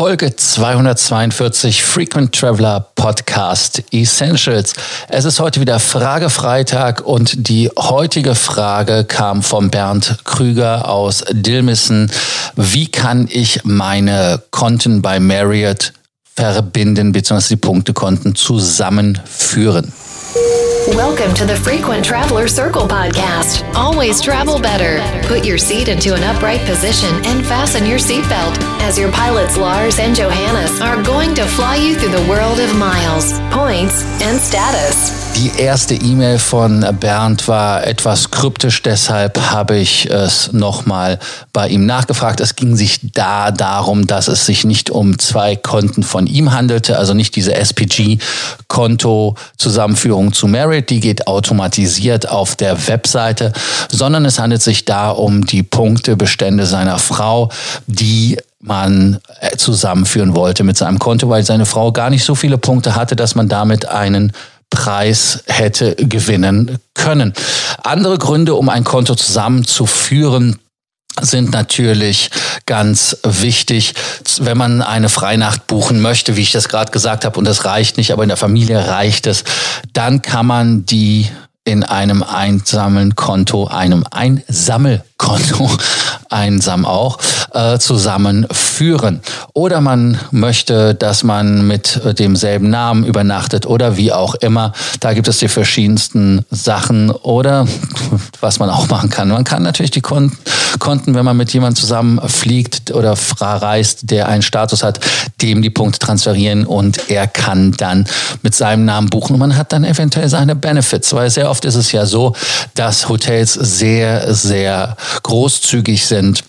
Folge 242 Frequent Traveler Podcast Essentials. Es ist heute wieder Fragefreitag und die heutige Frage kam von Bernd Krüger aus Dilmissen. Wie kann ich meine Konten bei Marriott verbinden bzw. die Punktekonten zusammenführen? Welcome to the Frequent Traveler Circle podcast. Always travel better. Put your seat into an upright position and fasten your seatbelt as your pilots Lars and Johannes are going to fly you through the world of miles, points and status. Die erste E-Mail von Bernd war etwas kryptisch, deshalb habe ich es nochmal bei ihm nachgefragt. Es ging sich da darum, dass es sich nicht um zwei Konten von ihm handelte, also nicht diese SPG-Konto-Zusammenführung zu Merit, die geht automatisiert auf der Webseite, sondern es handelt sich da um die Punktebestände seiner Frau, die man äh, zusammenführen wollte mit seinem Konto, weil seine Frau gar nicht so viele Punkte hatte, dass man damit einen Preis hätte gewinnen können. Andere Gründe, um ein Konto zusammenzuführen, sind natürlich ganz wichtig, wenn man eine Freinacht buchen möchte, wie ich das gerade gesagt habe, und das reicht nicht, aber in der Familie reicht es, dann kann man die in einem einsamen Konto, einem Einsammelkonto, einsam auch, äh, zusammenführen. Oder man möchte, dass man mit demselben Namen übernachtet oder wie auch immer. Da gibt es die verschiedensten Sachen oder was man auch machen kann. Man kann natürlich die Konten, Konten wenn man mit jemandem zusammen fliegt oder reist, der einen Status hat, dem die Punkte transferieren und er kann dann mit seinem Namen buchen und man hat dann eventuell seine Benefits, weil sehr oft ist es ja so, dass Hotels sehr, sehr großzügig sind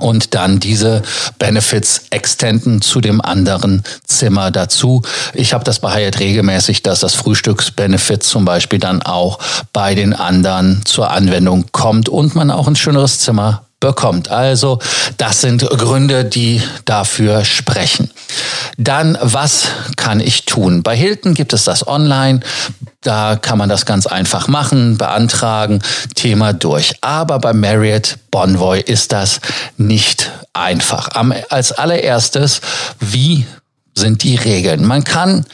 und dann diese Benefits extenden zu dem anderen Zimmer dazu. Ich habe das bei Hyatt regelmäßig, dass das Frühstücksbenefit zum Beispiel dann auch bei den anderen zur Anwendung kommt und man auch ein schöneres Zimmer bekommt. Also das sind Gründe, die dafür sprechen. Dann, was kann ich tun? Bei Hilton gibt es das online. Da kann man das ganz einfach machen, beantragen, Thema durch. Aber bei Marriott Bonvoy ist das nicht einfach. als allererstes, wie sind die Regeln? Man kann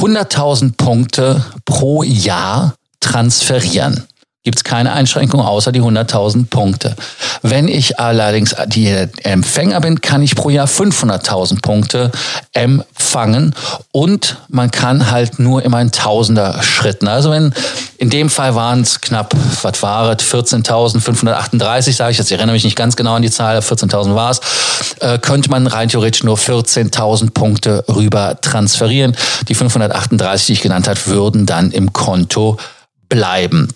100.000 Punkte pro Jahr transferieren gibt es keine Einschränkung außer die 100.000 Punkte. Wenn ich allerdings die Empfänger bin, kann ich pro Jahr 500.000 Punkte empfangen und man kann halt nur immer in Tausender Schritten. Also wenn in dem Fall waren es knapp, was war es, 14.538, sage ich jetzt, ich erinnere mich nicht ganz genau an die Zahl, 14.000 war es, äh, könnte man rein theoretisch nur 14.000 Punkte rüber transferieren. Die 538, die ich genannt habe, würden dann im Konto bleiben.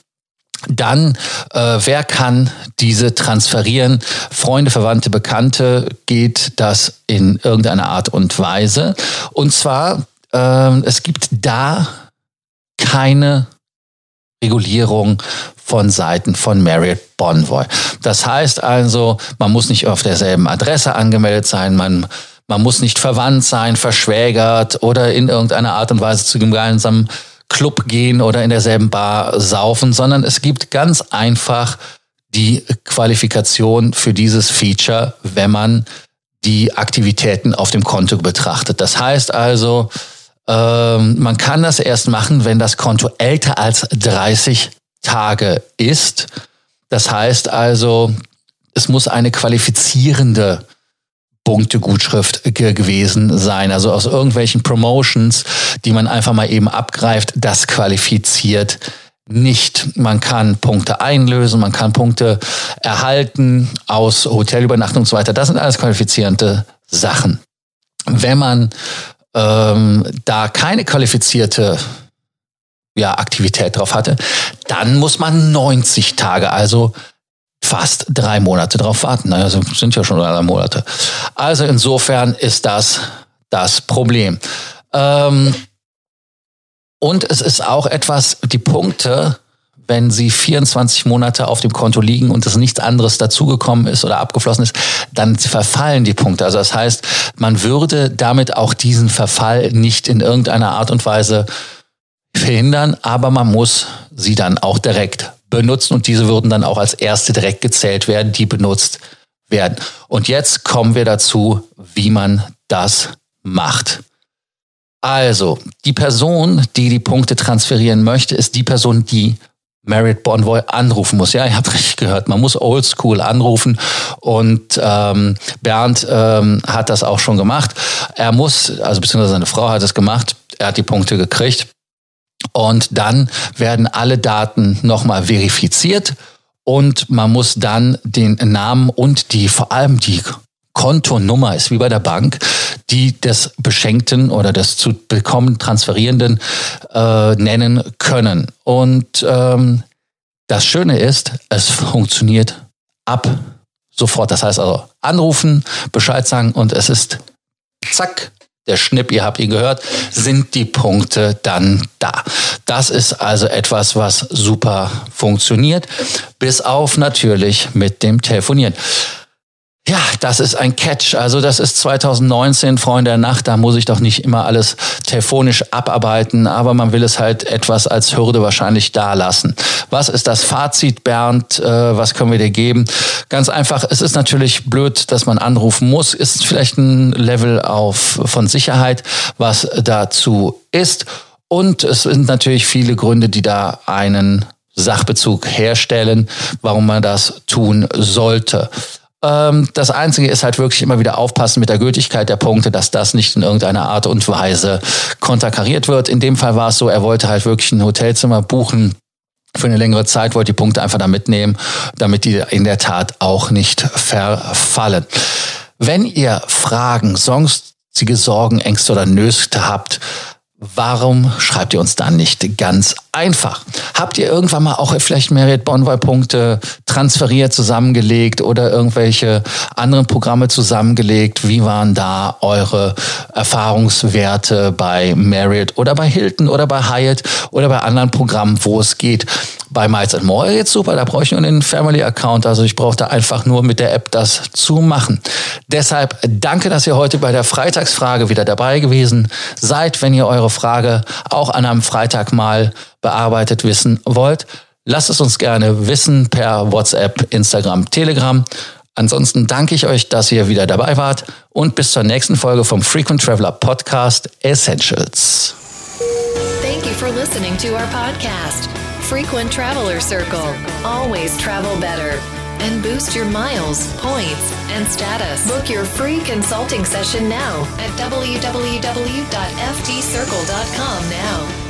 Dann, äh, wer kann diese transferieren? Freunde, Verwandte, Bekannte geht das in irgendeiner Art und Weise. Und zwar, äh, es gibt da keine Regulierung von Seiten von Marriott Bonvoy. Das heißt also, man muss nicht auf derselben Adresse angemeldet sein, man, man muss nicht verwandt sein, verschwägert oder in irgendeiner Art und Weise zu gemeinsamen Club gehen oder in derselben Bar saufen, sondern es gibt ganz einfach die Qualifikation für dieses Feature, wenn man die Aktivitäten auf dem Konto betrachtet. Das heißt also, ähm, man kann das erst machen, wenn das Konto älter als 30 Tage ist. Das heißt also, es muss eine qualifizierende Punktegutschrift ge gewesen sein. Also aus irgendwelchen Promotions, die man einfach mal eben abgreift, das qualifiziert nicht. Man kann Punkte einlösen, man kann Punkte erhalten aus Hotelübernachtung und so weiter. Das sind alles qualifizierende Sachen. Wenn man ähm, da keine qualifizierte ja, Aktivität drauf hatte, dann muss man 90 Tage, also fast drei Monate drauf warten. Naja, sind ja schon drei Monate. Also insofern ist das das Problem. Ähm, und es ist auch etwas, die Punkte, wenn sie 24 Monate auf dem Konto liegen und es nichts anderes dazugekommen ist oder abgeflossen ist, dann verfallen die Punkte. Also das heißt, man würde damit auch diesen Verfall nicht in irgendeiner Art und Weise verhindern, aber man muss sie dann auch direkt benutzen und diese würden dann auch als erste direkt gezählt werden, die benutzt werden. Und jetzt kommen wir dazu, wie man das macht. Also, die Person, die die Punkte transferieren möchte, ist die Person, die Merit Bonvoy anrufen muss. Ja, ihr habt richtig gehört, man muss oldschool anrufen und ähm, Bernd ähm, hat das auch schon gemacht. Er muss, also beziehungsweise seine Frau hat es gemacht, er hat die Punkte gekriegt und dann werden alle Daten nochmal verifiziert und man muss dann den Namen und die vor allem die Kontonummer ist wie bei der Bank, die des Beschenkten oder des zu bekommen Transferierenden äh, nennen können. Und ähm, das Schöne ist, es funktioniert ab sofort. Das heißt also anrufen, Bescheid sagen und es ist zack, der Schnipp, ihr habt ihn gehört, sind die Punkte dann da. Das ist also etwas, was super funktioniert, bis auf natürlich mit dem Telefonieren. Ja, das ist ein Catch. Also das ist 2019, Freunde der Nacht. Da muss ich doch nicht immer alles telefonisch abarbeiten, aber man will es halt etwas als Hürde wahrscheinlich da lassen. Was ist das Fazit, Bernd? Äh, was können wir dir geben? Ganz einfach, es ist natürlich blöd, dass man anrufen muss. Ist vielleicht ein Level auf, von Sicherheit, was dazu ist. Und es sind natürlich viele Gründe, die da einen Sachbezug herstellen, warum man das tun sollte. Ähm, das Einzige ist halt wirklich immer wieder aufpassen mit der Gültigkeit der Punkte, dass das nicht in irgendeiner Art und Weise konterkariert wird. In dem Fall war es so, er wollte halt wirklich ein Hotelzimmer buchen für eine längere Zeit, wollte die Punkte einfach da mitnehmen, damit die in der Tat auch nicht verfallen. Wenn ihr Fragen, sonstige Sorgen, Ängste oder Nöste habt, Warum schreibt ihr uns dann nicht ganz einfach? Habt ihr irgendwann mal auch vielleicht Merit Bonvoy-Punkte transferiert, zusammengelegt oder irgendwelche anderen Programme zusammengelegt? Wie waren da eure Erfahrungswerte bei Merit oder bei Hilton oder bei Hyatt oder bei anderen Programmen, wo es geht? Bei Miles More jetzt super, da brauche ich nur einen Family-Account, also ich brauche da einfach nur mit der App das zu machen. Deshalb danke, dass ihr heute bei der Freitagsfrage wieder dabei gewesen seid. Wenn ihr eure Frage auch an einem Freitag mal bearbeitet wissen wollt, lasst es uns gerne wissen per WhatsApp, Instagram, Telegram. Ansonsten danke ich euch, dass ihr wieder dabei wart und bis zur nächsten Folge vom Frequent Traveler Podcast Essentials. Thank you for listening to our podcast. Frequent Traveler Circle. Always travel better. And boost your miles, points, and status. Book your free consulting session now at www.ftcircle.com now.